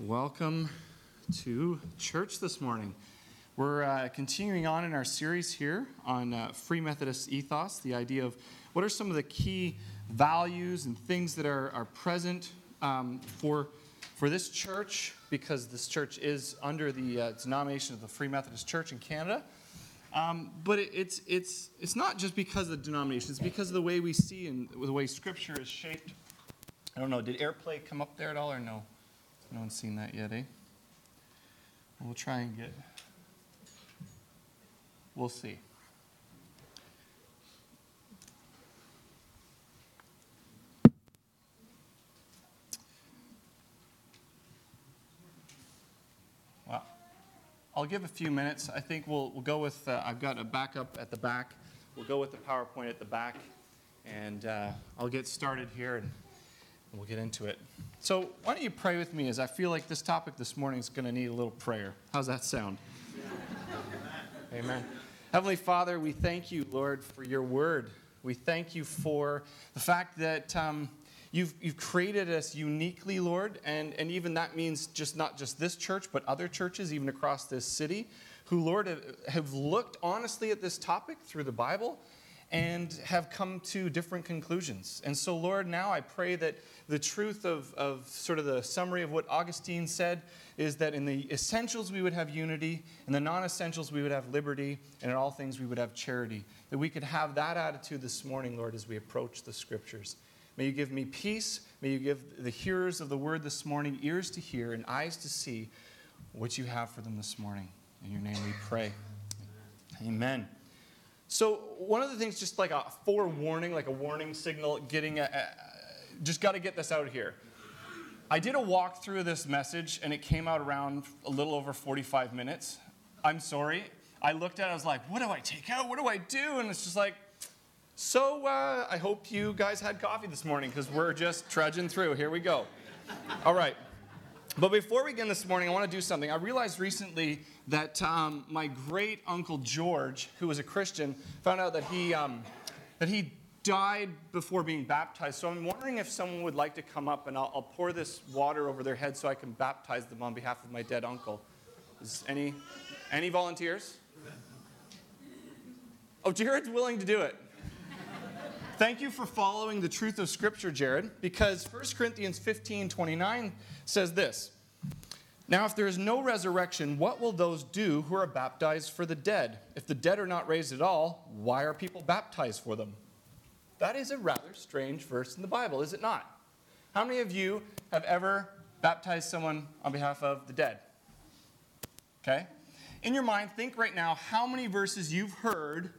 Welcome to church this morning. We're uh, continuing on in our series here on uh, Free Methodist ethos, the idea of what are some of the key values and things that are, are present um, for, for this church, because this church is under the uh, denomination of the Free Methodist Church in Canada. Um, but it, it's, it's, it's not just because of the denomination, it's because of the way we see and the way Scripture is shaped. I don't know, did airplay come up there at all or no? No one's seen that yet, eh? We'll try and get. We'll see. Well, I'll give a few minutes. I think we'll, we'll go with, uh, I've got a backup at the back. We'll go with the PowerPoint at the back, and uh, I'll get started here and we'll get into it. So, why don't you pray with me as I feel like this topic this morning is going to need a little prayer? How's that sound? Amen. Heavenly Father, we thank you, Lord, for your word. We thank you for the fact that um, you've, you've created us uniquely, Lord, and, and even that means just not just this church, but other churches, even across this city, who, Lord, have looked honestly at this topic through the Bible and have come to different conclusions. And so, Lord, now I pray that the truth of, of sort of the summary of what Augustine said is that in the essentials we would have unity, in the non essentials we would have liberty, and in all things we would have charity. That we could have that attitude this morning, Lord, as we approach the scriptures. May you give me peace. May you give the hearers of the word this morning ears to hear and eyes to see what you have for them this morning. In your name we pray. Amen. So, one of the things, just like a forewarning, like a warning signal, getting a, a just got to get this out here. I did a walkthrough of this message, and it came out around a little over 45 minutes. I'm sorry. I looked at it, I was like, what do I take out? What do I do? And it's just like, so uh, I hope you guys had coffee this morning because we're just trudging through. Here we go. All right. But before we begin this morning, I want to do something. I realized recently that um, my great uncle George, who was a Christian, found out that he, um, that he died before being baptized. So I'm wondering if someone would like to come up and I'll, I'll pour this water over their head so I can baptize them on behalf of my dead uncle. Is any, any volunteers? Oh, Jared's willing to do it. Thank you for following the truth of Scripture, Jared, because 1 Corinthians 15 29 says this Now, if there is no resurrection, what will those do who are baptized for the dead? If the dead are not raised at all, why are people baptized for them? That is a rather strange verse in the Bible, is it not? How many of you have ever baptized someone on behalf of the dead? Okay? In your mind, think right now how many verses you've heard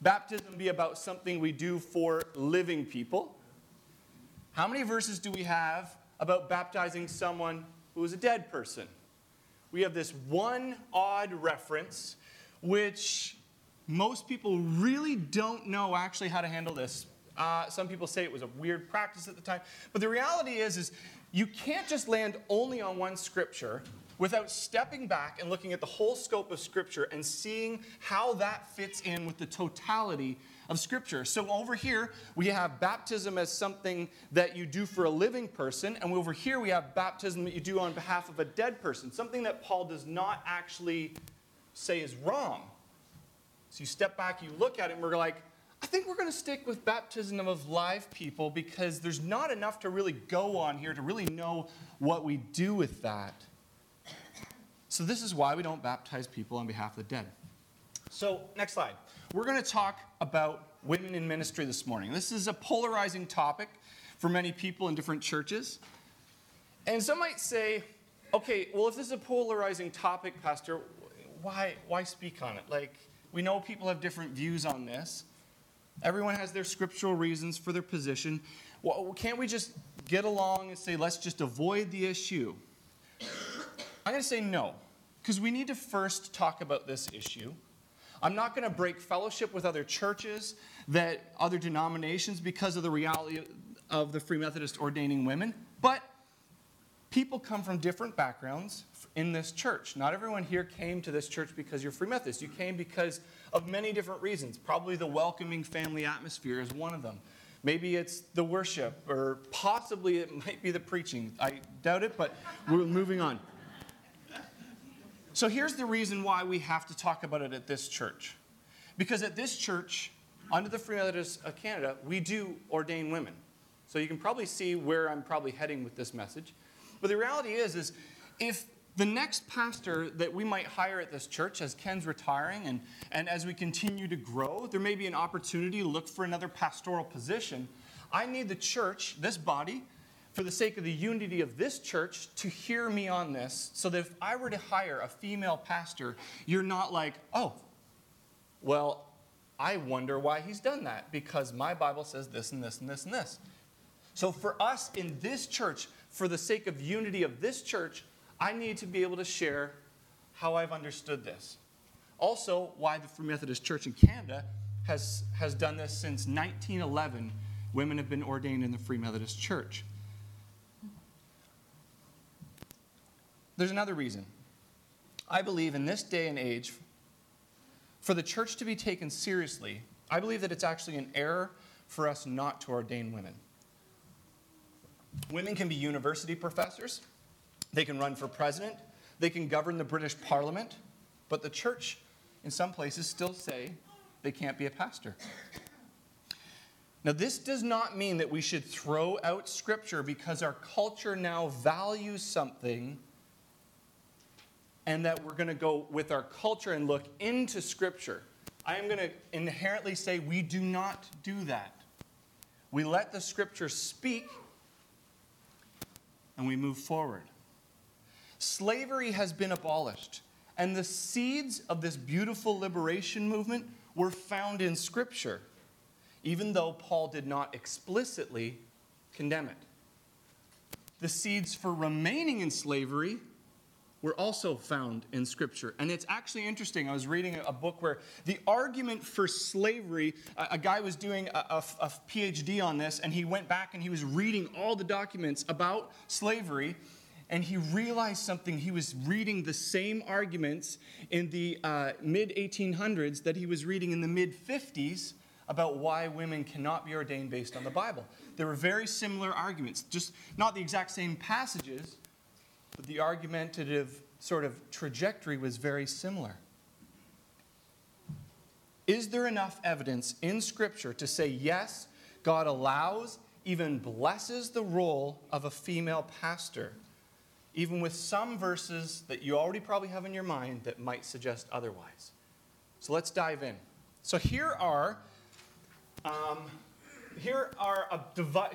baptism be about something we do for living people? How many verses do we have about baptizing someone who is a dead person? We have this one odd reference, which most people really don't know actually how to handle this. Uh, some people say it was a weird practice at the time, but the reality is, is you can't just land only on one scripture without stepping back and looking at the whole scope of Scripture and seeing how that fits in with the totality of Scripture. So, over here, we have baptism as something that you do for a living person, and over here, we have baptism that you do on behalf of a dead person, something that Paul does not actually say is wrong. So, you step back, you look at it, and we're like, I think we're going to stick with baptism of live people because there's not enough to really go on here to really know what we do with that. So, this is why we don't baptize people on behalf of the dead. So, next slide. We're going to talk about women in ministry this morning. This is a polarizing topic for many people in different churches. And some might say, okay, well, if this is a polarizing topic, Pastor, why, why speak on it? Like, we know people have different views on this. Everyone has their scriptural reasons for their position. Well, can't we just get along and say, let's just avoid the issue? I'm going to say no because we need to first talk about this issue. I'm not going to break fellowship with other churches, that other denominations because of the reality of the Free Methodist ordaining women, but people come from different backgrounds in this church. Not everyone here came to this church because you're Free Methodist. You came because of many different reasons. Probably the welcoming family atmosphere is one of them. Maybe it's the worship, or possibly it might be the preaching. I doubt it, but we're moving on. So here's the reason why we have to talk about it at this church. Because at this church, under the Free Methodists of Canada, we do ordain women. So you can probably see where I'm probably heading with this message. But the reality is, is if the next pastor that we might hire at this church, as Ken's retiring and, and as we continue to grow, there may be an opportunity to look for another pastoral position. I need the church, this body, for the sake of the unity of this church, to hear me on this so that if I were to hire a female pastor, you're not like, oh, well, I wonder why he's done that because my Bible says this and this and this and this. So for us in this church, for the sake of unity of this church, I need to be able to share how I've understood this. Also, why the Free Methodist Church in Canada has, has done this since 1911. Women have been ordained in the Free Methodist Church. There's another reason. I believe in this day and age, for the church to be taken seriously, I believe that it's actually an error for us not to ordain women. Women can be university professors, they can run for president, they can govern the British Parliament, but the church, in some places, still say they can't be a pastor. Now, this does not mean that we should throw out Scripture because our culture now values something and that we're going to go with our culture and look into Scripture. I am going to inherently say we do not do that. We let the Scripture speak and we move forward. Slavery has been abolished, and the seeds of this beautiful liberation movement were found in Scripture, even though Paul did not explicitly condemn it. The seeds for remaining in slavery were also found in Scripture. And it's actually interesting. I was reading a book where the argument for slavery, a, a guy was doing a, a, a PhD on this, and he went back and he was reading all the documents about slavery and he realized something. He was reading the same arguments in the uh, mid 1800s that he was reading in the mid 50s about why women cannot be ordained based on the Bible. There were very similar arguments, just not the exact same passages, but the argumentative sort of trajectory was very similar. Is there enough evidence in Scripture to say, yes, God allows, even blesses the role of a female pastor, even with some verses that you already probably have in your mind that might suggest otherwise? So let's dive in. So here are um, here are a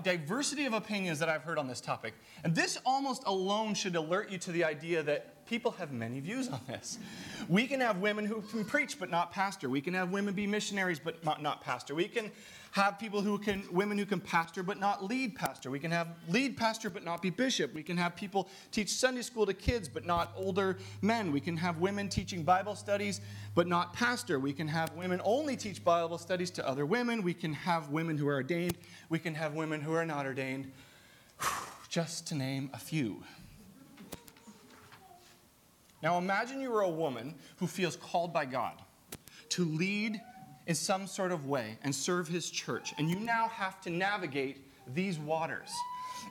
diversity of opinions that I've heard on this topic. And this almost alone should alert you to the idea that people have many views on this. We can have women who can preach but not pastor. We can have women be missionaries but not, not pastor. We can have people who can, women who can pastor but not lead pastor. We can have lead pastor but not be bishop. We can have people teach Sunday school to kids but not older men. We can have women teaching Bible studies but not pastor. We can have women only teach Bible studies to other women. We can have women who are ordained. We can have women who are not ordained. Just to name a few. Now imagine you are a woman who feels called by God to lead in some sort of way and serve his church, and you now have to navigate these waters.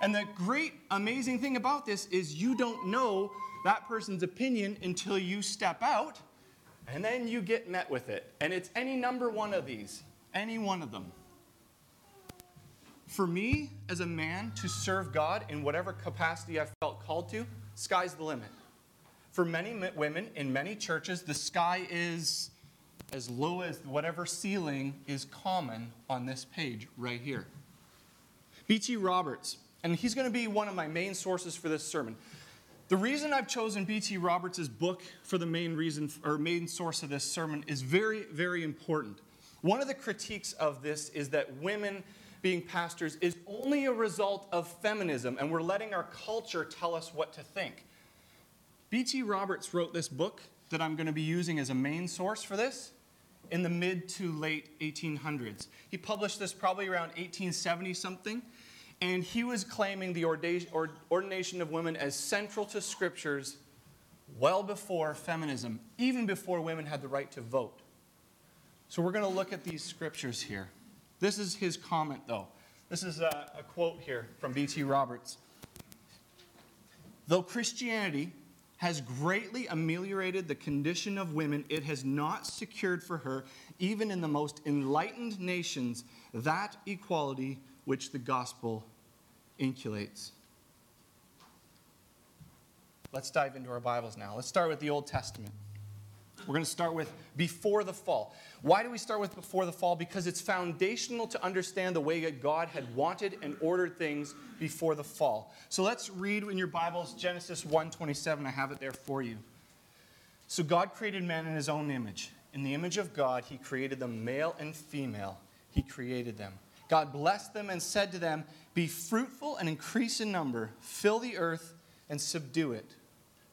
And the great, amazing thing about this is you don't know that person's opinion until you step out, and then you get met with it. And it's any number one of these, any one of them. For me, as a man, to serve God in whatever capacity I felt called to, sky's the limit. For many women in many churches, the sky is as low as whatever ceiling is common on this page right here. B.T. Roberts, and he's going to be one of my main sources for this sermon. The reason I've chosen B.T. Roberts' book for the main reason or main source of this sermon is very, very important. One of the critiques of this is that women being pastors is only a result of feminism, and we're letting our culture tell us what to think. B.T. Roberts wrote this book that I'm going to be using as a main source for this in the mid to late 1800s. He published this probably around 1870 something, and he was claiming the ordination of women as central to scriptures well before feminism, even before women had the right to vote. So we're going to look at these scriptures here. This is his comment, though. This is a, a quote here from B.T. Roberts. Though Christianity has greatly ameliorated the condition of women, it has not secured for her, even in the most enlightened nations, that equality which the gospel inculates. Let's dive into our Bibles now. Let's start with the Old Testament. We're going to start with before the fall. Why do we start with before the fall? Because it's foundational to understand the way that God had wanted and ordered things before the fall. So let's read in your Bibles Genesis 1:27. I have it there for you. So God created man in his own image. In the image of God, he created them male and female. He created them. God blessed them and said to them, "Be fruitful and increase in number, fill the earth and subdue it.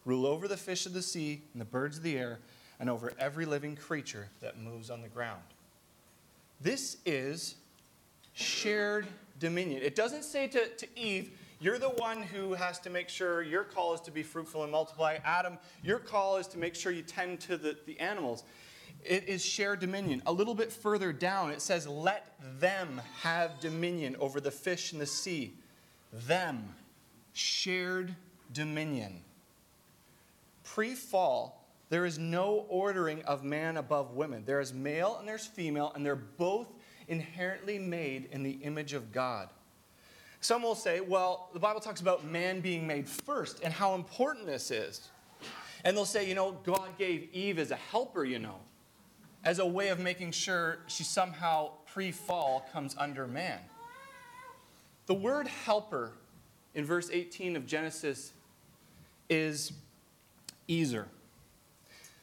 Rule over the fish of the sea and the birds of the air." And over every living creature that moves on the ground. This is shared dominion. It doesn't say to, to Eve, you're the one who has to make sure your call is to be fruitful and multiply. Adam, your call is to make sure you tend to the, the animals. It is shared dominion. A little bit further down, it says, Let them have dominion over the fish in the sea. Them. Shared dominion. Pre fall, there is no ordering of man above women. There is male and there's female, and they're both inherently made in the image of God. Some will say, well, the Bible talks about man being made first and how important this is. And they'll say, you know, God gave Eve as a helper, you know, as a way of making sure she somehow pre fall comes under man. The word helper in verse 18 of Genesis is Ezer.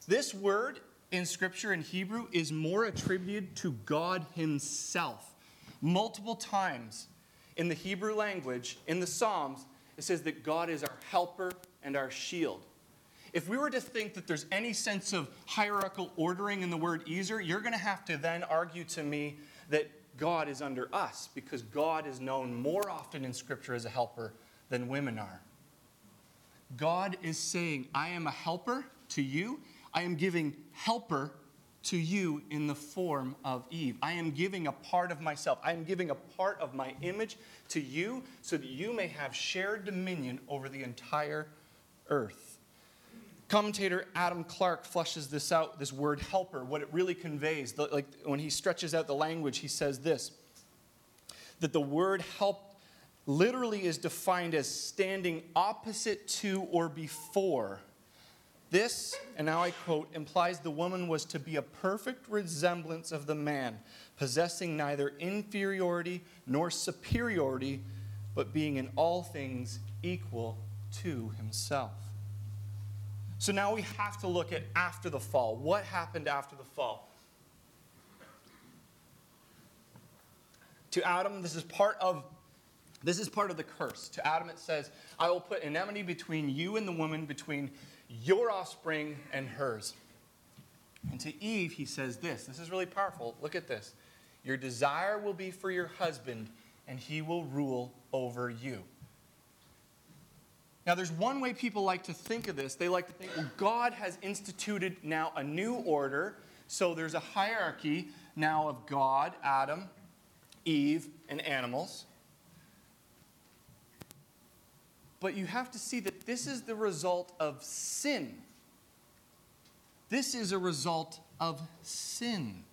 This word in Scripture in Hebrew is more attributed to God Himself. Multiple times in the Hebrew language, in the Psalms, it says that God is our helper and our shield. If we were to think that there's any sense of hierarchical ordering in the word Ezer, you're going to have to then argue to me that God is under us because God is known more often in Scripture as a helper than women are. God is saying, I am a helper to you, I am giving helper to you in the form of Eve. I am giving a part of myself. I am giving a part of my image to you so that you may have shared dominion over the entire earth. Commentator Adam Clarke flushes this out, this word helper, what it really conveys. Like when he stretches out the language, he says this that the word help literally is defined as standing opposite to or before this, and now I quote, implies the woman was to be a perfect resemblance of the man, possessing neither inferiority nor superiority, but being in all things equal to himself. So now we have to look at after the fall. What happened after the fall? To Adam, this is part of this is part of the curse. To Adam it says, I will put enmity between you and the woman, between your offspring and hers. And to Eve, he says this. This is really powerful. Look at this. Your desire will be for your husband, and he will rule over you. Now, there's one way people like to think of this. They like to think, well, God has instituted now a new order. So there's a hierarchy now of God, Adam, Eve, and animals. But you have to see that this is the result of sin. This is a result of sin.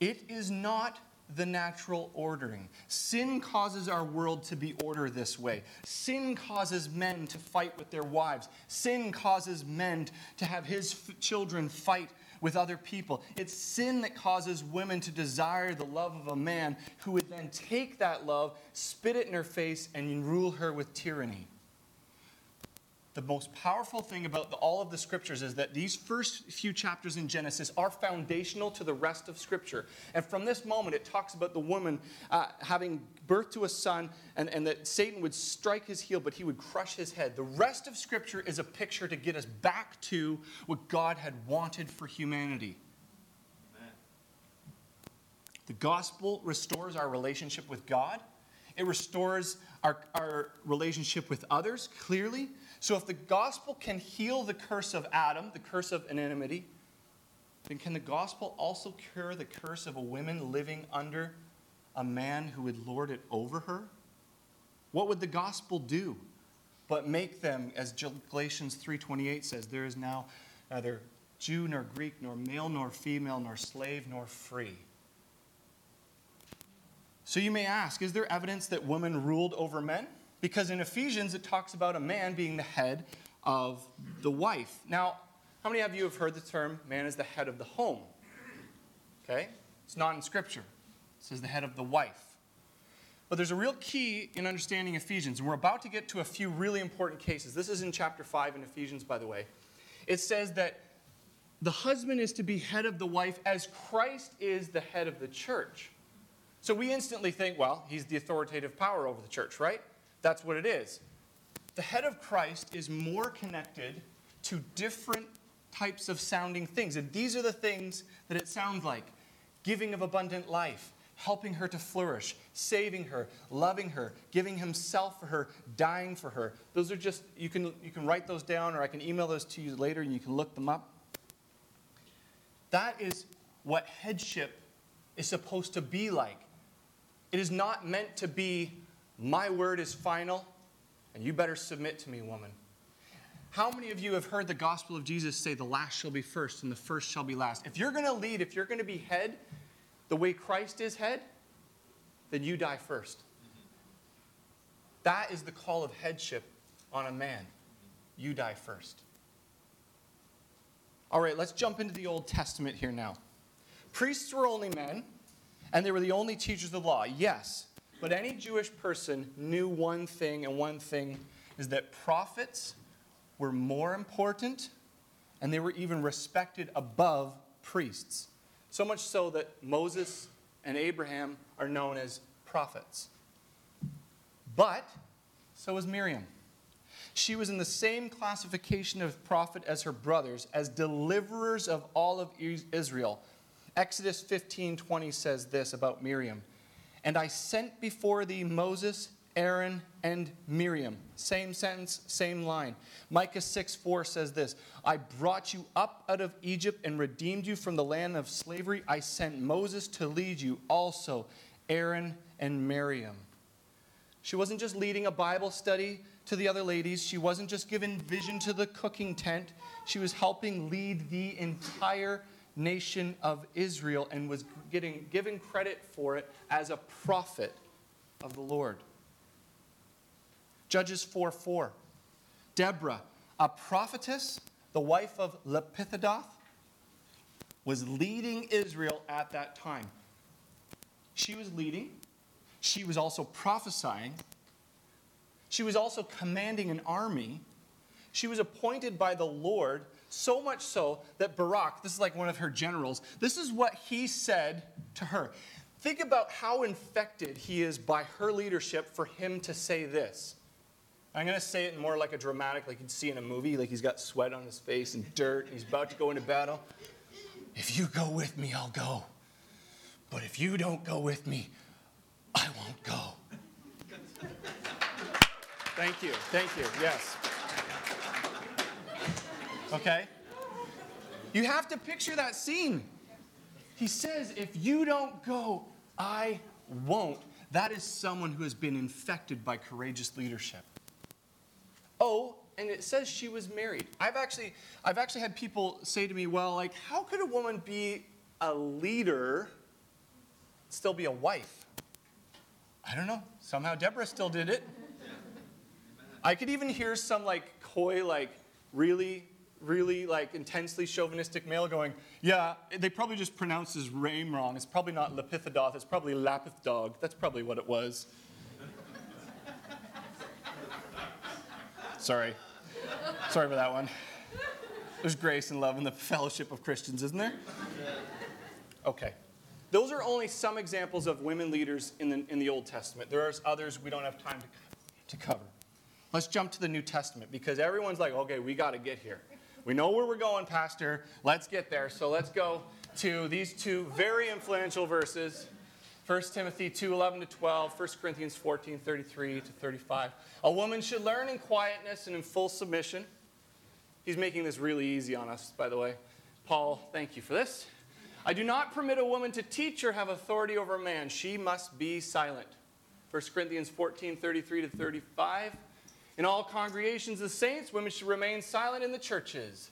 It is not the natural ordering. Sin causes our world to be ordered this way. Sin causes men to fight with their wives. Sin causes men to have his f- children fight with other people. It's sin that causes women to desire the love of a man who would then take that love, spit it in her face, and rule her with tyranny. The most powerful thing about the, all of the scriptures is that these first few chapters in Genesis are foundational to the rest of scripture. And from this moment, it talks about the woman uh, having birth to a son and, and that Satan would strike his heel, but he would crush his head. The rest of Scripture is a picture to get us back to what God had wanted for humanity. Amen. The gospel restores our relationship with God. It restores our, our relationship with others clearly. So, if the gospel can heal the curse of Adam, the curse of anonymity, then can the gospel also cure the curse of a woman living under a man who would lord it over her? What would the gospel do but make them, as Galatians 3:28 says, there is now neither Jew nor Greek, nor male nor female, nor slave nor free. So you may ask, is there evidence that women ruled over men? Because in Ephesians it talks about a man being the head of the wife. Now, how many of you have heard the term man is the head of the home? Okay? It's not in Scripture. It says the head of the wife. But there's a real key in understanding Ephesians, and we're about to get to a few really important cases. This is in chapter 5 in Ephesians, by the way. It says that the husband is to be head of the wife as Christ is the head of the church. So we instantly think, well, he's the authoritative power over the church, right? That's what it is. The head of Christ is more connected to different types of sounding things. And these are the things that it sounds like giving of abundant life, helping her to flourish, saving her, loving her, giving himself for her, dying for her. Those are just, you can, you can write those down or I can email those to you later and you can look them up. That is what headship is supposed to be like. It is not meant to be, my word is final, and you better submit to me, woman. How many of you have heard the gospel of Jesus say, the last shall be first and the first shall be last? If you're going to lead, if you're going to be head the way Christ is head, then you die first. That is the call of headship on a man. You die first. All right, let's jump into the Old Testament here now. Priests were only men, and they were the only teachers of the law, yes. But any Jewish person knew one thing, and one thing is that prophets were more important, and they were even respected above priests. So much so that Moses and Abraham are known as prophets. But so was Miriam. She was in the same classification of prophet as her brothers, as deliverers of all of Israel. Exodus 15:20 says this about Miriam. And I sent before thee Moses, Aaron, and Miriam. Same sentence, same line. Micah 6 4 says this I brought you up out of Egypt and redeemed you from the land of slavery. I sent Moses to lead you, also Aaron and Miriam. She wasn't just leading a Bible study, to the other ladies. She wasn't just giving vision to the cooking tent, she was helping lead the entire nation of Israel and was getting given credit for it as a prophet of the Lord. Judges 4 4. Deborah, a prophetess, the wife of Lapidoth, was leading Israel at that time. She was leading, she was also prophesying, she was also commanding an army. She was appointed by the Lord, so much so that Barak, this is like one of her generals, this is what he said to her. Think about how infected he is by her leadership for him to say this. I'm going to say it more like a dramatic, like you'd see in a movie, like he's got sweat on his face and dirt, and he's about to go into battle. If you go with me, I'll go. But if you don't go with me, I won't go. Thank you. Thank you. Yes. Okay? You have to picture that scene. He says, If you don't go, I won't. That is someone who has been infected by courageous leadership. Oh, and it says she was married. I've actually, I've actually had people say to me, well, like, how could a woman be a leader, still be a wife? I don't know. Somehow Deborah still did it. I could even hear some like coy, like really, really like intensely chauvinistic male going, yeah, they probably just pronounced his name wrong. It's probably not Lepithodoth, it's probably Lapith dog. That's probably what it was. Sorry. Sorry for that one. There's grace and love in the fellowship of Christians, isn't there? Okay. Those are only some examples of women leaders in the, in the Old Testament. There are others we don't have time to, to cover. Let's jump to the New Testament because everyone's like, okay, we got to get here. We know where we're going, Pastor. Let's get there. So let's go to these two very influential verses 1 Timothy 2 11 to 12, 1 Corinthians 14 33 to 35. A woman should learn in quietness and in full submission. He's making this really easy on us, by the way. Paul, thank you for this. I do not permit a woman to teach or have authority over a man. She must be silent. 1 Corinthians 14 33 to 35. In all congregations of saints, women should remain silent in the churches.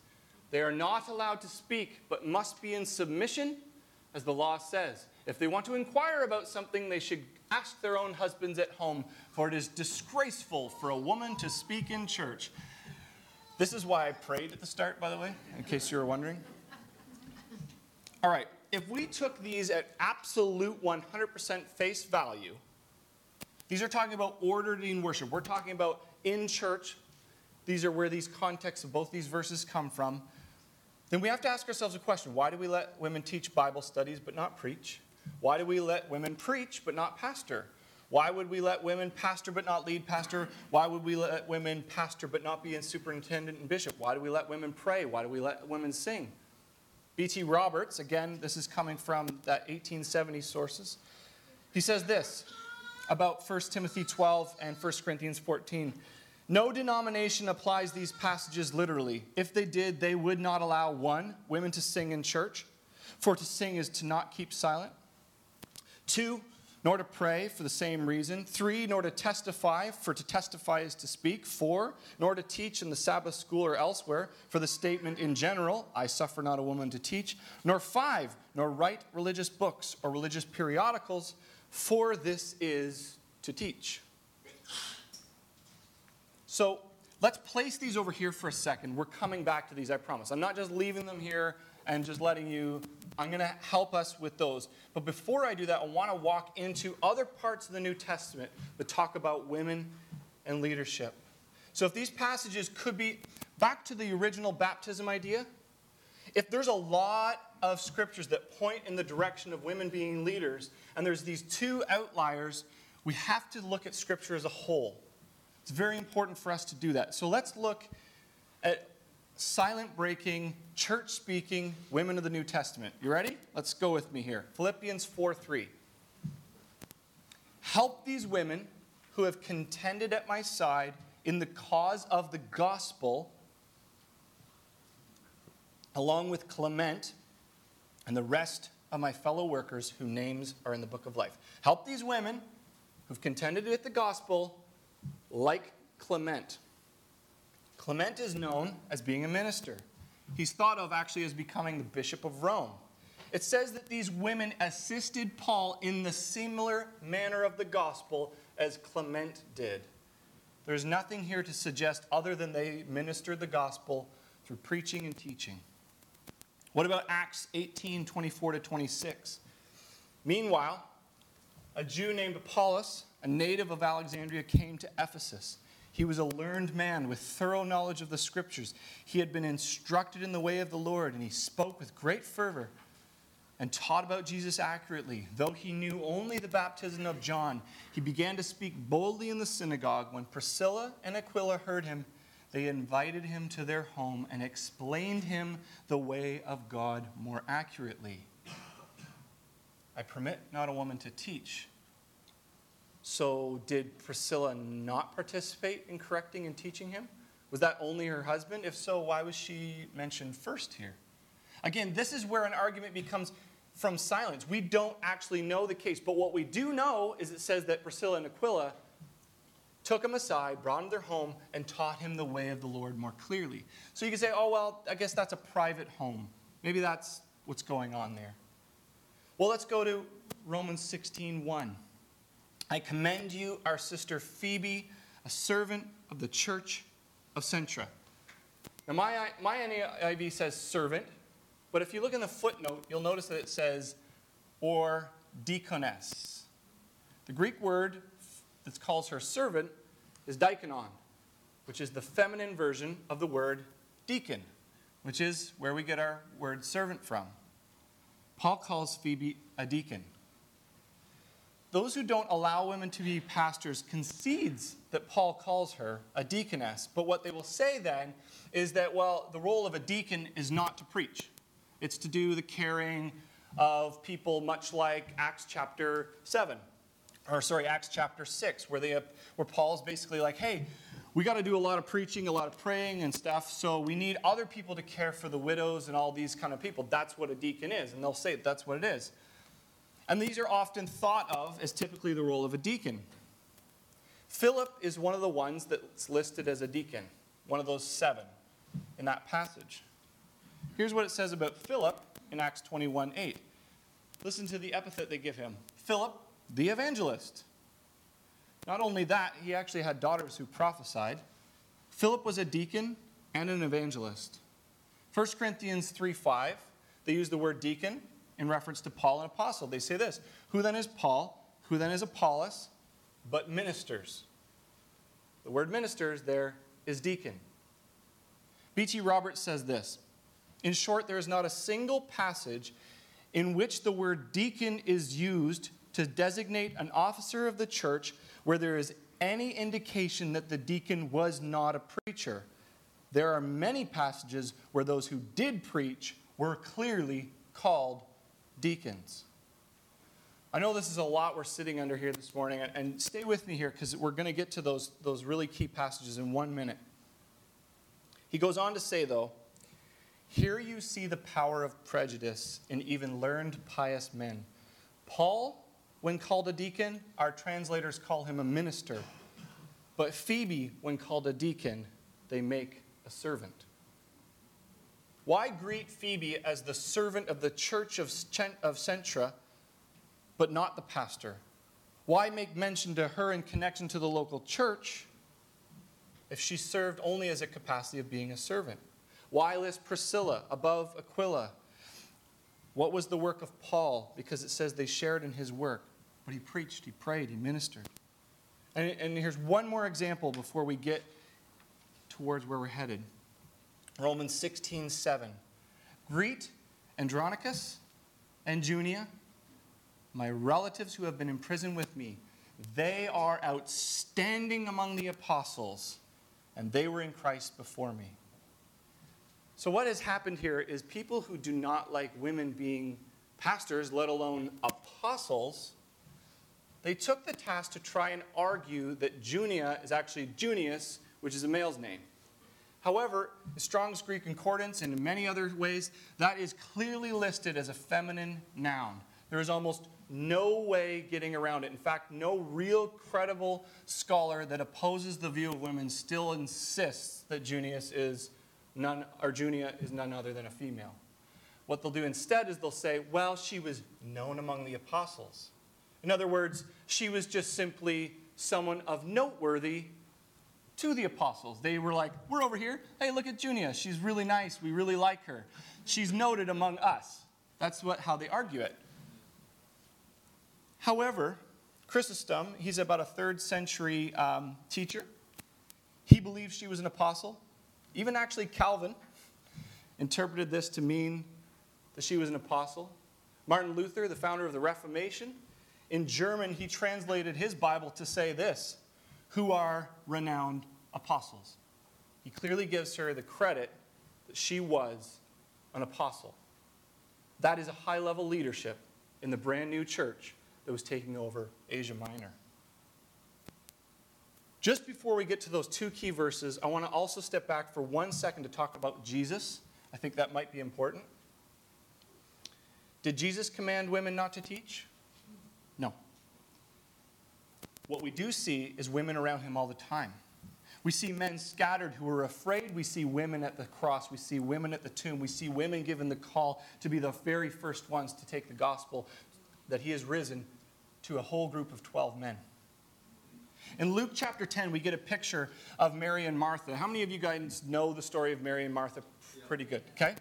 They are not allowed to speak, but must be in submission, as the law says. If they want to inquire about something, they should ask their own husbands at home, for it is disgraceful for a woman to speak in church. This is why I prayed at the start, by the way, in case you were wondering. All right, if we took these at absolute 100% face value, these are talking about ordering worship. We're talking about in church. These are where these contexts of both these verses come from. Then we have to ask ourselves a question why do we let women teach Bible studies but not preach? Why do we let women preach but not pastor? Why would we let women pastor but not lead pastor? Why would we let women pastor but not be in superintendent and bishop? Why do we let women pray? Why do we let women sing? B.T. Roberts, again, this is coming from that 1870 sources. He says this about 1 Timothy 12 and 1 Corinthians 14. No denomination applies these passages literally. If they did, they would not allow one, women to sing in church, for to sing is to not keep silent. Two, nor to pray for the same reason. Three, nor to testify, for to testify is to speak. Four, nor to teach in the Sabbath school or elsewhere, for the statement in general, I suffer not a woman to teach. Nor five, nor write religious books or religious periodicals, for this is to teach. So let's place these over here for a second. We're coming back to these, I promise. I'm not just leaving them here and just letting you, I'm going to help us with those. But before I do that, I want to walk into other parts of the New Testament that talk about women and leadership. So if these passages could be back to the original baptism idea, if there's a lot of scriptures that point in the direction of women being leaders, and there's these two outliers, we have to look at scripture as a whole. It's very important for us to do that. So let's look at silent breaking, church speaking women of the New Testament. You ready? Let's go with me here. Philippians 4 3. Help these women who have contended at my side in the cause of the gospel, along with Clement and the rest of my fellow workers whose names are in the book of life. Help these women who've contended with the gospel, like Clement. Clement is known as being a minister. He's thought of actually as becoming the Bishop of Rome. It says that these women assisted Paul in the similar manner of the gospel as Clement did. There's nothing here to suggest other than they ministered the gospel through preaching and teaching. What about Acts 18 24 to 26? Meanwhile, a Jew named Apollos, a native of Alexandria, came to Ephesus. He was a learned man with thorough knowledge of the scriptures. He had been instructed in the way of the Lord, and he spoke with great fervor and taught about Jesus accurately. Though he knew only the baptism of John, he began to speak boldly in the synagogue. When Priscilla and Aquila heard him, they invited him to their home and explained him the way of God more accurately. I permit not a woman to teach so, did Priscilla not participate in correcting and teaching him? Was that only her husband? If so, why was she mentioned first here? Again, this is where an argument becomes from silence. We don't actually know the case, but what we do know is it says that Priscilla and Aquila took him aside, brought him to their home, and taught him the way of the Lord more clearly. So you can say, oh, well, I guess that's a private home. Maybe that's what's going on there. Well, let's go to Romans 16 1. I commend you, our sister Phoebe, a servant of the church of Cenchreae. Now, my, my NIV says servant, but if you look in the footnote, you'll notice that it says or deaconess. The Greek word that calls her servant is diakonon, which is the feminine version of the word deacon, which is where we get our word servant from. Paul calls Phoebe a deacon those who don't allow women to be pastors concedes that Paul calls her a deaconess. But what they will say then is that, well, the role of a deacon is not to preach, it's to do the caring of people, much like Acts chapter 7, or sorry, Acts chapter 6, where, they, where Paul's basically like, hey, we got to do a lot of preaching, a lot of praying and stuff. So we need other people to care for the widows and all these kind of people. That's what a deacon is. And they'll say that's what it is. And these are often thought of as typically the role of a deacon. Philip is one of the ones that's listed as a deacon, one of those seven in that passage. Here's what it says about Philip in Acts 21 8. Listen to the epithet they give him Philip, the evangelist. Not only that, he actually had daughters who prophesied. Philip was a deacon and an evangelist. 1 Corinthians 3 5, they use the word deacon in reference to Paul, an apostle. They say this Who then is Paul? Who then is Apollos? But ministers. The word ministers there is deacon. B.T. Roberts says this In short, there is not a single passage in which the word deacon is used to designate an officer of the church where there is any indication that the deacon was not a preacher. There are many passages where those who did preach were clearly called deacons. I know this is a lot we're sitting under here this morning, and stay with me here because we're going to get to those, those really key passages in one minute. He goes on to say, though, here you see the power of prejudice in even learned, pious men. Paul when called a deacon, our translators call him a minister. But Phoebe, when called a deacon, they make a servant. Why greet Phoebe as the servant of the church of, of Cenchreae, but not the pastor? Why make mention to her in connection to the local church if she served only as a capacity of being a servant? Why list Priscilla above Aquila? What was the work of Paul? Because it says they shared in his work. But he preached, he prayed, he ministered. And, and here's one more example before we get towards where we're headed Romans 16 7. Greet Andronicus and Junia, my relatives who have been in prison with me. They are outstanding among the apostles, and they were in Christ before me. So, what has happened here is people who do not like women being pastors, let alone apostles, they took the task to try and argue that Junia is actually Junius, which is a male's name. However, Strong's Greek Concordance and in many other ways, that is clearly listed as a feminine noun. There is almost no way getting around it. In fact, no real credible scholar that opposes the view of women still insists that Junius is none or Junia is none other than a female. What they'll do instead is they'll say, well, she was known among the apostles. In other words, she was just simply someone of noteworthy to the apostles. They were like, We're over here. Hey, look at Junia. She's really nice. We really like her. She's noted among us. That's what, how they argue it. However, Chrysostom, he's about a third century um, teacher. He believes she was an apostle. Even actually, Calvin interpreted this to mean that she was an apostle. Martin Luther, the founder of the Reformation, in German, he translated his Bible to say this who are renowned apostles. He clearly gives her the credit that she was an apostle. That is a high level leadership in the brand new church that was taking over Asia Minor. Just before we get to those two key verses, I want to also step back for one second to talk about Jesus. I think that might be important. Did Jesus command women not to teach? No. What we do see is women around him all the time. We see men scattered who are afraid. We see women at the cross. We see women at the tomb. We see women given the call to be the very first ones to take the gospel that he has risen to a whole group of 12 men. In Luke chapter 10, we get a picture of Mary and Martha. How many of you guys know the story of Mary and Martha pretty good? Okay?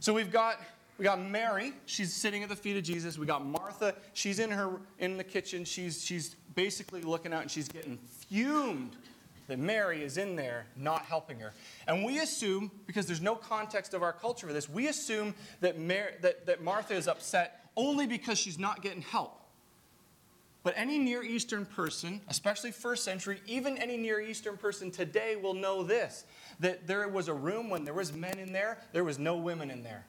So we've got we got Mary, she's sitting at the feet of Jesus. We got Martha, she's in her in the kitchen. She's she's basically looking out and she's getting fumed that Mary is in there not helping her. And we assume, because there's no context of our culture for this, we assume that, Mary, that, that Martha is upset only because she's not getting help. But any Near Eastern person, especially first century, even any Near Eastern person today will know this that there was a room when there was men in there, there was no women in there.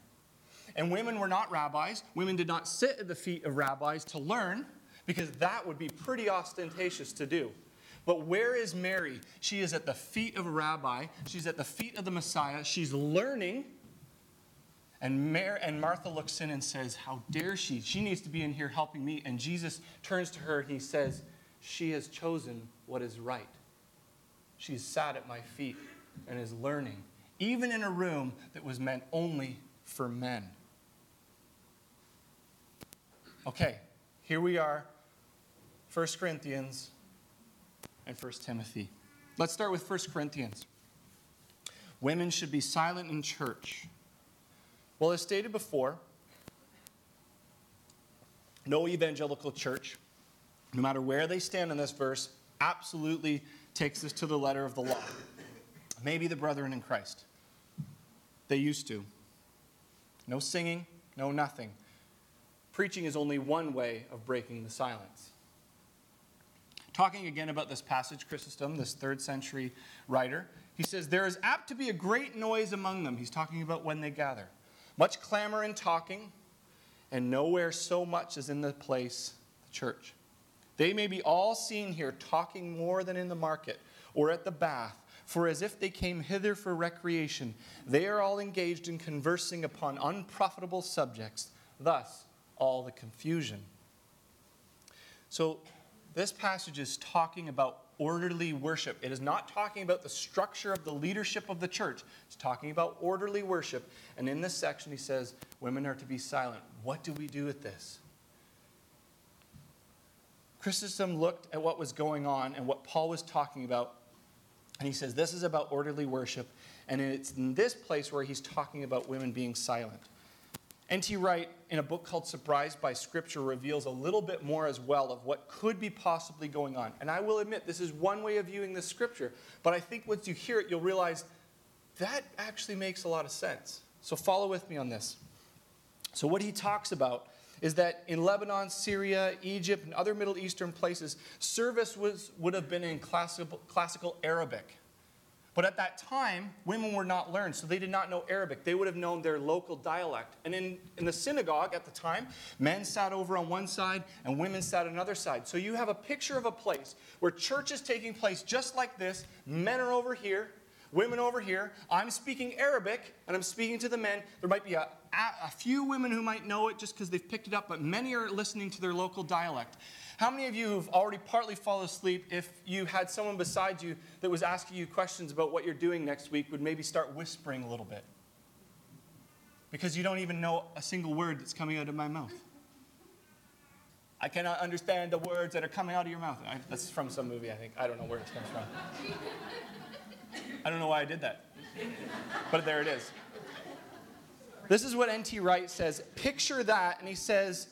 And women were not rabbis. Women did not sit at the feet of rabbis to learn, because that would be pretty ostentatious to do. But where is Mary? She is at the feet of a rabbi, she's at the feet of the Messiah, she's learning. And, Mar- and Martha looks in and says, How dare she? She needs to be in here helping me. And Jesus turns to her and he says, She has chosen what is right. She's sat at my feet and is learning, even in a room that was meant only for men. Okay, here we are, 1 Corinthians and 1 Timothy. Let's start with 1 Corinthians. Women should be silent in church. Well, as stated before, no evangelical church, no matter where they stand in this verse, absolutely takes this to the letter of the law. Maybe the brethren in Christ. They used to. No singing, no nothing. Preaching is only one way of breaking the silence. Talking again about this passage, Chrysostom, this third century writer, he says, There is apt to be a great noise among them. He's talking about when they gather. Much clamor and talking, and nowhere so much as in the place, the church. They may be all seen here talking more than in the market or at the bath, for as if they came hither for recreation, they are all engaged in conversing upon unprofitable subjects, thus all the confusion. So, this passage is talking about orderly worship. It is not talking about the structure of the leadership of the church. It's talking about orderly worship. And in this section, he says, Women are to be silent. What do we do with this? Chrysostom looked at what was going on and what Paul was talking about, and he says, This is about orderly worship. And it's in this place where he's talking about women being silent. N.T. Wright, in a book called Surprised by Scripture, reveals a little bit more as well of what could be possibly going on. And I will admit, this is one way of viewing this scripture, but I think once you hear it, you'll realize that actually makes a lot of sense. So follow with me on this. So, what he talks about is that in Lebanon, Syria, Egypt, and other Middle Eastern places, service was, would have been in classical, classical Arabic. But at that time, women were not learned, so they did not know Arabic. They would have known their local dialect. And in, in the synagogue at the time, men sat over on one side and women sat on another side. So you have a picture of a place where church is taking place just like this. Men are over here, women over here. I'm speaking Arabic and I'm speaking to the men. There might be a, a, few women who might know it just because they've picked it up, but many are listening to their local dialect. How many of you have already partly fallen asleep if you had someone beside you that was asking you questions about what you're doing next week would maybe start whispering a little bit? Because you don't even know a single word that's coming out of my mouth. I cannot understand the words that are coming out of your mouth. I, that's from some movie, I think. I don't know where it comes from. I don't know why I did that. But there it is. This is what N.T. Wright says. Picture that, and he says,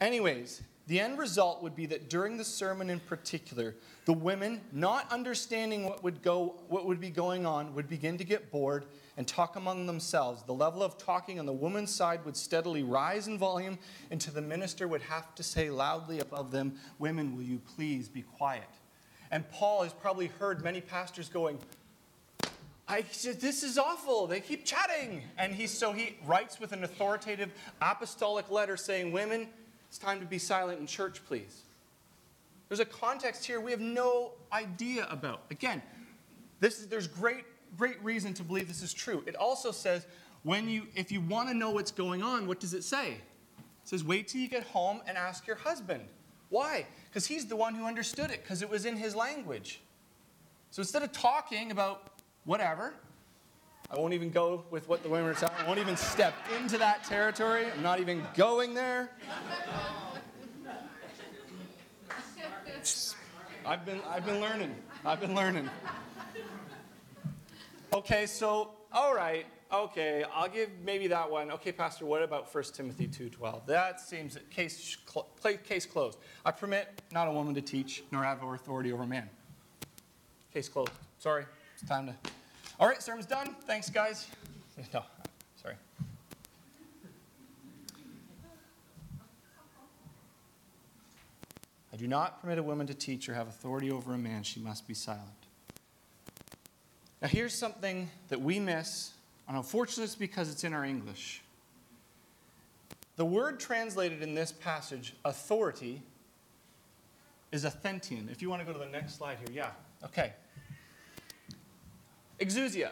anyways, the end result would be that during the sermon in particular, the women, not understanding what would, go, what would be going on, would begin to get bored and talk among themselves. The level of talking on the woman's side would steadily rise in volume until the minister would have to say loudly above them, Women, will you please be quiet? And Paul has probably heard many pastors going, I, this is awful. They keep chatting. And he, so he writes with an authoritative apostolic letter saying, Women, it's time to be silent in church, please. There's a context here we have no idea about. Again, this is, there's great, great reason to believe this is true. It also says, when you, if you want to know what's going on, what does it say? It says, wait till you get home and ask your husband. Why? Because he's the one who understood it, because it was in his language. So instead of talking about whatever, I won't even go with what the women are saying. I won't even step into that territory. I'm not even going there. I've been, I've been learning. I've been learning. Okay, so, all right. Okay, I'll give maybe that one. Okay, Pastor, what about 1 Timothy 2.12? That seems case, case closed. I permit not a woman to teach, nor have authority over a man. Case closed. Sorry, it's time to all right, sermon's done. Thanks, guys. No, sorry. I do not permit a woman to teach or have authority over a man. She must be silent. Now, here's something that we miss, and unfortunately, it's because it's in our English. The word translated in this passage, authority, is Authentein. If you want to go to the next slide here, yeah. Okay. Exousia.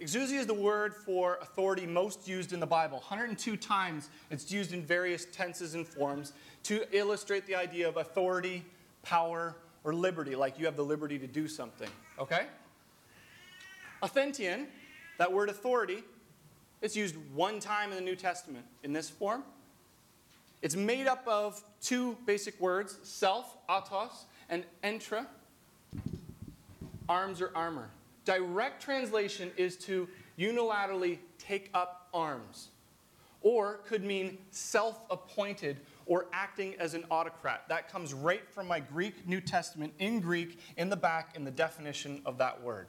Exousia is the word for authority most used in the Bible. 102 times it's used in various tenses and forms to illustrate the idea of authority, power, or liberty, like you have the liberty to do something. Okay? Authentein, that word authority, it's used one time in the New Testament in this form. It's made up of two basic words self, autos, and entra, arms or armor. Direct translation is to unilaterally take up arms, or could mean self appointed or acting as an autocrat. That comes right from my Greek New Testament in Greek in the back in the definition of that word.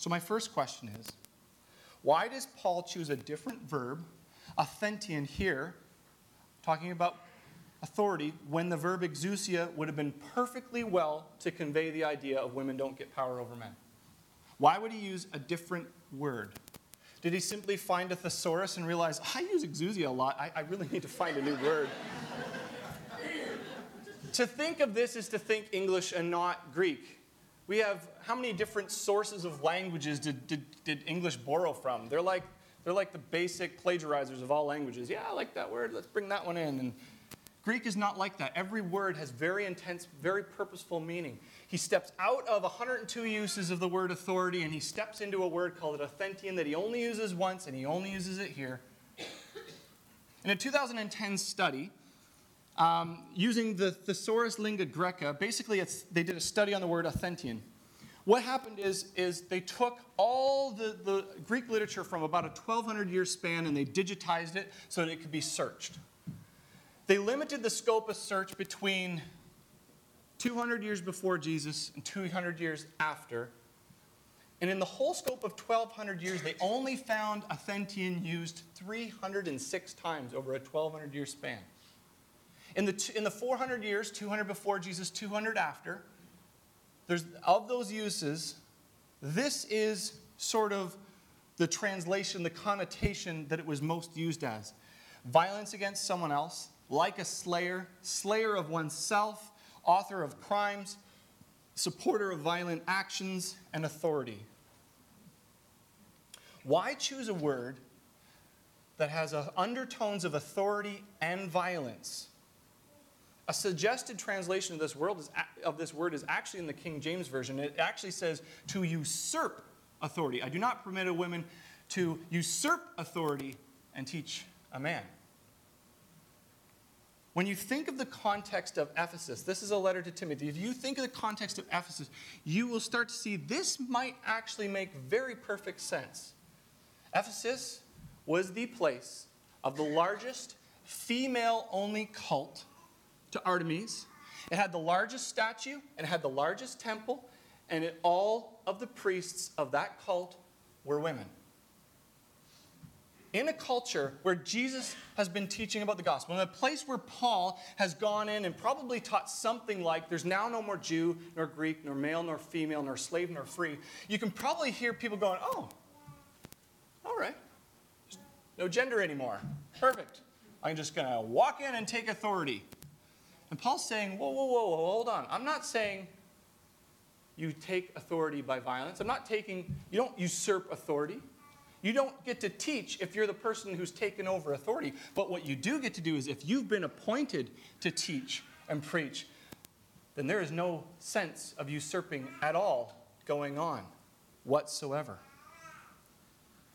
So, my first question is why does Paul choose a different verb, authentein, here, talking about authority when the verb exousia would have been perfectly well to convey the idea of women don't get power over men? Why would he use a different word? Did he simply find a thesaurus and realize, I use exousia a lot, I, I really need to find a new word? to think of this is to think English and not Greek. We have how many different sources of languages did, did, did English borrow from? They're like, they're like the basic plagiarizers of all languages. Yeah, I like that word, let's bring that one in. And Greek is not like that. Every word has very intense, very purposeful meaning. He steps out of 102 uses of the word authority and he steps into a word called authentein that he only uses once and he only uses it here. In a 2010 study, um, using the Thesaurus Linguae Graecae, basically they did a study on the word authentein. What happened is, is they took all the, the Greek literature from about a 1200 year span and they digitized it so that it could be searched. They limited the scope of search between 200 years before Jesus and 200 years after. And in the whole scope of 1200 years, they only found authentein used 306 times over a 1200 year span. In the, in the 400 years, 200 before Jesus, 200 after, there's, of those uses, this is sort of the translation, the connotation that it was most used as violence against someone else, like a slayer, slayer of oneself, author of crimes, supporter of violent actions, and authority. Why choose a word that has undertones of authority and violence? A suggested translation of this, is, of this word is actually in the King James Version. It actually says to usurp authority. I do not permit a woman to usurp authority and teach a man. When you think of the context of Ephesus, this is a letter to Timothy. If you think of the context of Ephesus, you will start to see this might actually make very perfect sense. Ephesus was the place of the largest female only cult to Artemis. It had the largest statue, and it had the largest temple, and it, all of the priests of that cult were women in a culture where Jesus has been teaching about the gospel, in a place where Paul has gone in and probably taught something like there's now no more Jew, nor Greek, nor male, nor female, nor slave, nor free, you can probably hear people going, oh, all right, there's no gender anymore. Perfect. I'm just going to walk in and take authority. And Paul's saying, whoa, whoa, whoa, whoa, hold on. I'm not saying you take authority by violence. I'm not taking, you don't usurp authority. You don't get to teach if you're the person who's taken over authority. But what you do get to do is if you've been appointed to teach and preach, then there is no sense of usurping at all going on whatsoever.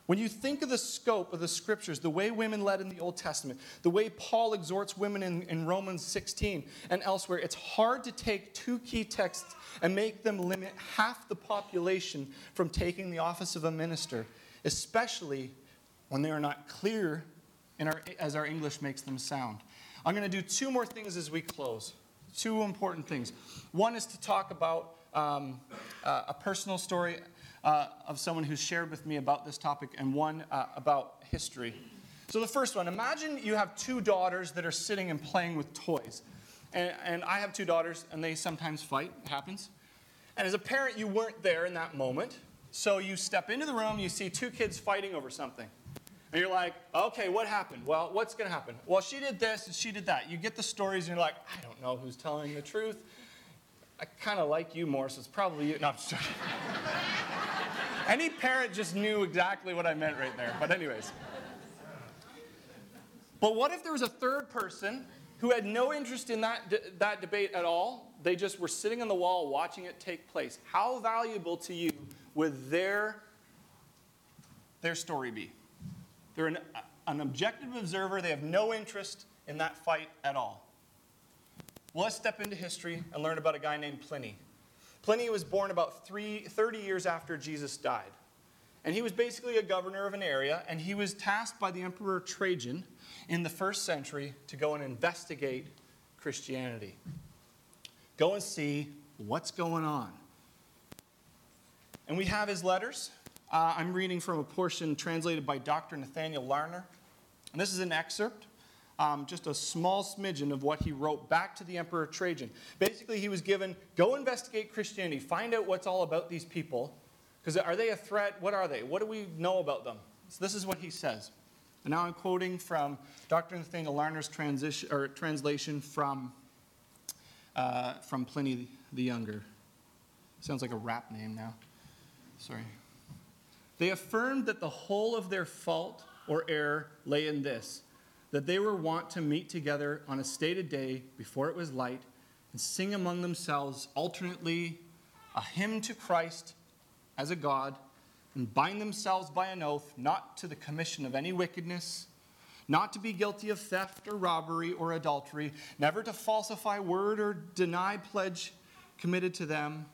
When you think of the scope of the scriptures, the way women led in the Old Testament, the way Paul exhorts women in, in, Romans 16 and elsewhere, it's hard to take two key texts and make them limit half the population from taking the office of a minister especially when they are not clear our, as our English makes them sound. I'm going to do two more things as we close. Two important things. One is to talk about um, uh, a personal story uh, of someone who's shared with me about this topic, and one uh, about history. So, the first one imagine you have two daughters that are sitting and playing with toys. And, and I have two daughters, and they sometimes fight, it happens. And as a parent, you weren't there in that moment. So you step into the room, you see two kids fighting over something. And you're like, okay, what happened? Well, what's going to happen? Well, she did this and she did that. You get the stories and you're like, I don't know who's telling the truth. I kind of like you more, so it's probably you. No, I'm just joking. Any parent just knew exactly what I meant right there. But, anyways. But what if there was a third person who had no interest in that, de- that debate at all? They just were sitting on the wall watching it take place. How valuable to you would their, their story be? They're an, an objective observer, they have no interest in that fight at all. Well, let's step into history and learn about a guy named Pliny. Pliny was born about three, 30 years after Jesus died. And he was basically a governor of an area, and he was tasked by the Emperor Trajan in the first century to go and investigate Christianity. Go and see what's going on. And we have his letters. Uh, I'm reading from a portion translated by Dr. Nathaniel Lardner. And this is an excerpt, um, just a small smidgen of what he wrote back to the Emperor Trajan. Basically, he was given go investigate Christianity, find out what's all about these people. Because are they a threat? What are they? What do we know about them? So this is what he says. And now I'm quoting from Dr. Nathaniel Lardner's translation from, uh, from Pliny the Younger. Sounds like a rap name now. Sorry. They affirmed that the whole of their fault or error lay in this that they were wont to meet together on a stated day before it was light and sing among themselves alternately a hymn to Christ as a God and bind themselves by an oath not to the commission of any wickedness, not to be guilty of theft or robbery or adultery, never to falsify word or deny pledge committed to them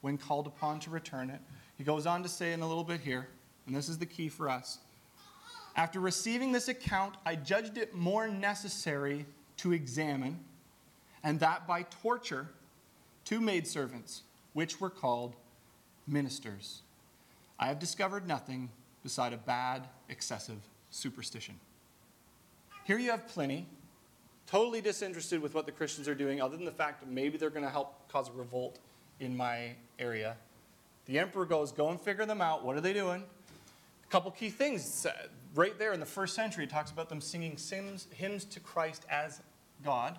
when called upon to return it. He goes on to say in a little bit here, and this is the key for us. After receiving this account, I judged it more necessary to examine, and that by torture, two maidservants, which were called ministers. I have discovered nothing beside a bad, excessive superstition. Here you have Pliny, totally disinterested with what the Christians are doing, other than the fact that maybe they're going to help cause a revolt in my area. The emperor goes, Go and figure them out. What are they doing? A couple key things. Right there in the first century, it talks about them singing hymns to Christ as God.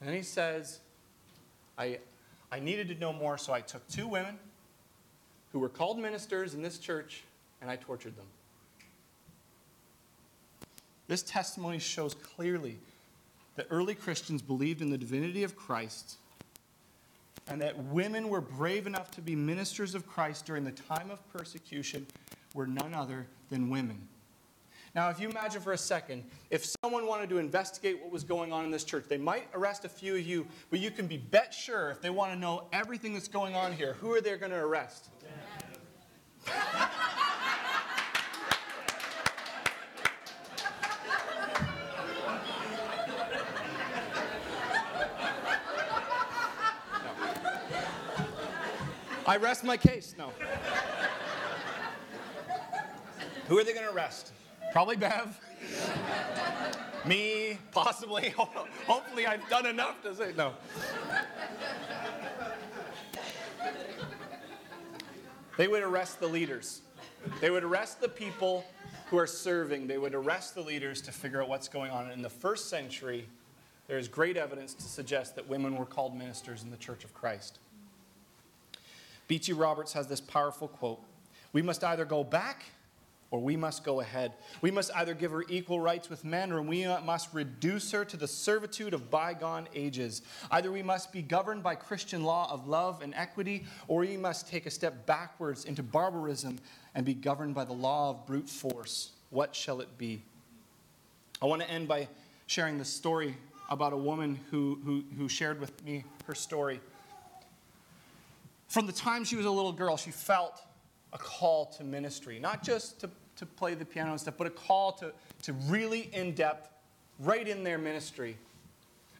And then he says, I, I needed to know more, so I took two women who were called ministers in this church, and I tortured them. This testimony shows clearly that early Christians believed in the divinity of Christ and that women were brave enough to be ministers of Christ during the time of persecution were none other than women. Now, if you imagine for a second, if someone wanted to investigate what was going on in this church, they might arrest a few of you, but you can be bet sure if they want to know everything that's going on here, who are they going to arrest? I rest my case. No. Who are they going to arrest? Probably Bev. Me, possibly. Hopefully, I've done enough to say no. They would arrest the leaders. They would arrest the people who are serving. They would arrest the leaders to figure out what's going on. In the first century, there is great evidence to suggest that women were called ministers in the Church of Christ. B.T. Roberts has this powerful quote We must either go back or we must go ahead. We must either give her equal rights with men, or we must reduce her to the servitude of bygone ages. Either we must be governed by Christian law of love and equity, or we must take a step backwards into barbarism and be governed by the law of brute force. What shall it be? I want to end by sharing the story about a woman who, who, who shared with me her story. From the time she was a little girl, she felt a call to ministry, not just to, to play the piano and stuff, but a call to, to really in depth, right in their ministry.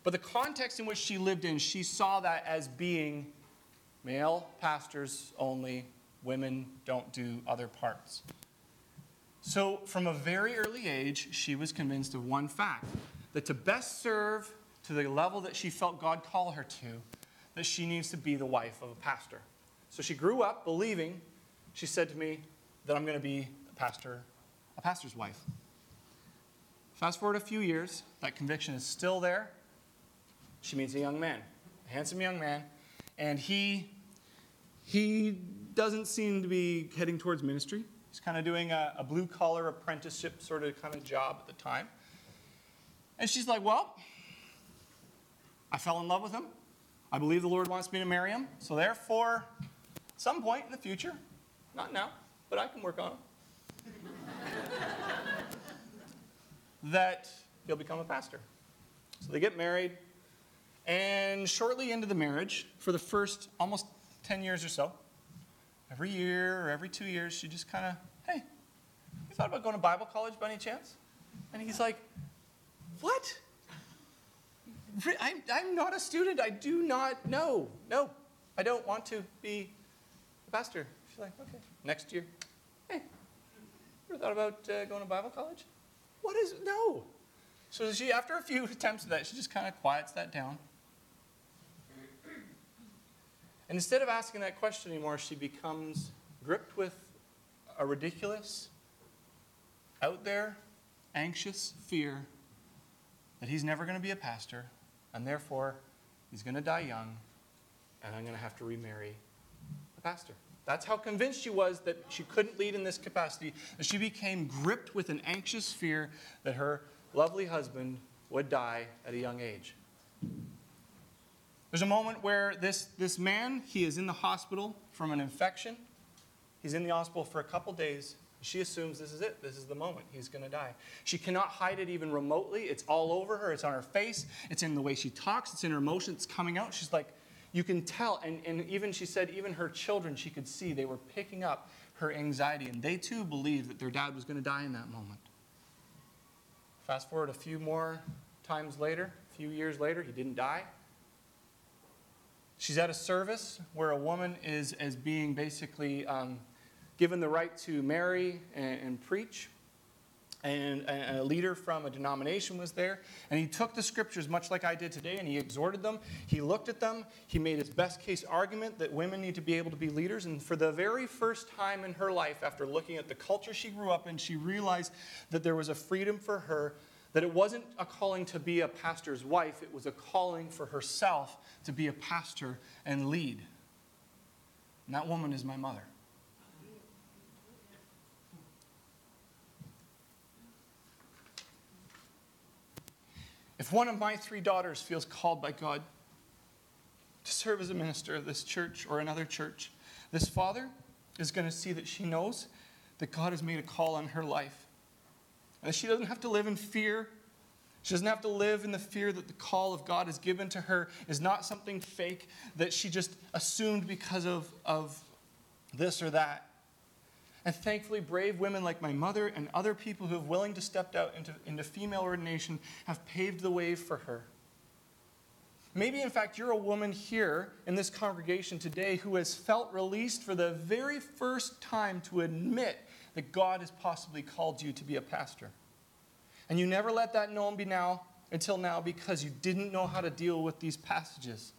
But the context in which she lived in, she saw that as being male pastors only, women don't do other parts. So, from a very early age, she was convinced of one fact that to best serve to the level that she felt God call her to, that she needs to be the wife of a pastor. So she grew up believing she said to me that I'm going to be pastor a pastor's wife. Fast forward a few years, that conviction is still there. She meets a young man, a handsome young man, and he he doesn't seem to be heading towards ministry. He's kind of doing a, a blue collar apprenticeship sort of kind of job at the time. And she's like, Well, I fell in love with him. I believe the Lord wants me to marry him. So, therefore, some point in the future, not now, but I can work on it, that he'll become a pastor. So they get married, and shortly into the marriage, for the first almost 10 years or so, every year or every two years, she just kind of, hey, you thought about going to Bible college by any chance? And he's like, what? I'm, I'm not a student. I do not know. No, I don't want to be a pastor. She's like, okay. Next year, ever thought about uh, going to Bible college? What is, no. So she, after a few attempts at that, she just kind of quiets that down. And instead of asking that question anymore, she becomes gripped with a ridiculous, out there, anxious fear that he's never going to be a pastor, and therefore he's going to die young, and I'm going to have to remarry a pastor. That's how convinced she was that she couldn't lead in this capacity, she became gripped with an anxious fear that her lovely husband would die at a young age. There's a moment where this, this man, he is in the hospital from an infection. He's in the hospital for a couple days. She assumes this is it. This is the moment. He's going to die. She cannot hide it even remotely. It's all over her. It's on her face. It's in the way she talks. It's in her emotions. It's coming out. She's like, you can tell. And, and even, she said, even her children, she could see they were picking up her anxiety. And they too believed that their dad was going to die in that moment. Fast forward a few more times later, a few years later, he didn't die. She's at a service where a woman is as being basically um, given the right to marry and, and preach. And, a leader from a denomination was there. And he took the scriptures, much like I did today, and he exhorted them. He looked at them. He made his best case argument that women need to be able to be leaders. And for the very first time in her life, after looking at the culture she grew up in, she realized that there was a freedom for her that it wasn't a calling to be a pastor's wife, it was a calling for herself to be a pastor and lead. And that woman is my mother. If one of my three daughters feels called by God to serve as a minister of this church or another church, this father is going to see that she knows that God has made a call on her life and that she doesn't have to live in fear. She doesn't have to live in the fear that the call of God is given to her is not something fake that she just assumed because of, of this or that. And thankfully, brave women like my mother and other people who have willing to step out into, into female ordination have paved the way for her. Maybe, in fact, you're a woman here in this congregation today who has felt released for the very first time to admit that God has possibly called you to be a pastor. And you never let that known be now until now because you didn't know how to deal with these passages.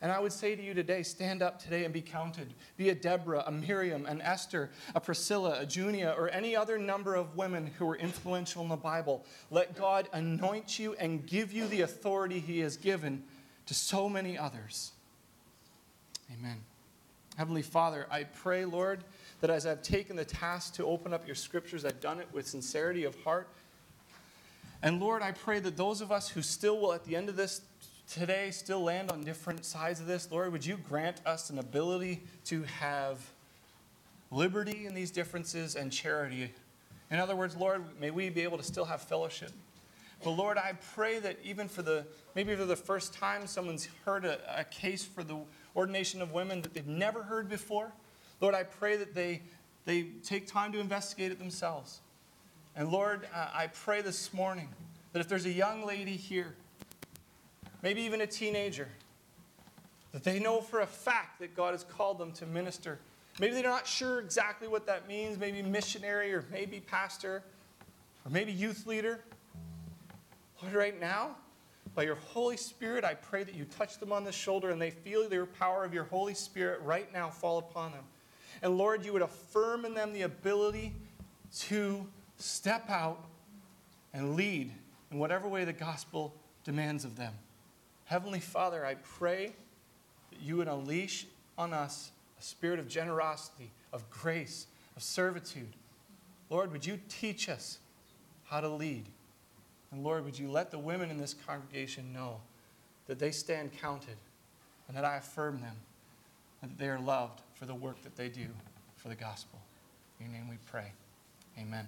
And I would say to you today, stand up today and be counted. Be a Deborah, a Miriam, an Esther, a Priscilla, a Junia, or any other number of women who were influential in the Bible. Let God anoint you and give you the authority He has given to so many others. Amen. Heavenly Father, I pray, Lord, that as I've taken the task to open up your scriptures, I've done it with sincerity of heart. And Lord, I pray that those of us who still will, at the end of this today, still land on different sides of this, Lord, would you grant us an ability to have liberty in these differences and charity? In other words, Lord, may we be able to still have fellowship. But Lord, I pray that even for the, maybe for the first time someone's heard a, a case for the ordination of women that they've never heard before, Lord, I pray that they, they take time to investigate it themselves. And Lord, uh, I pray this morning that if there's a young lady here, maybe even a teenager, that they know for a fact that God has called them to minister. Maybe they're not sure exactly what that means, maybe missionary or maybe pastor or maybe youth leader. Lord, right now, by your Holy Spirit, I pray that you touch them on the shoulder and they feel the power of your Holy Spirit right now fall upon them. And Lord, you would affirm in them the ability to step out and lead in whatever way the gospel demands of them. Heavenly Father, I pray that you would unleash on us a spirit of generosity, of grace, of servitude. Lord, would you teach us how to lead? And Lord, would you let the women in this congregation know that they stand counted and that I affirm them and that they are loved for the work that they do for the gospel. In your name we pray. Amen.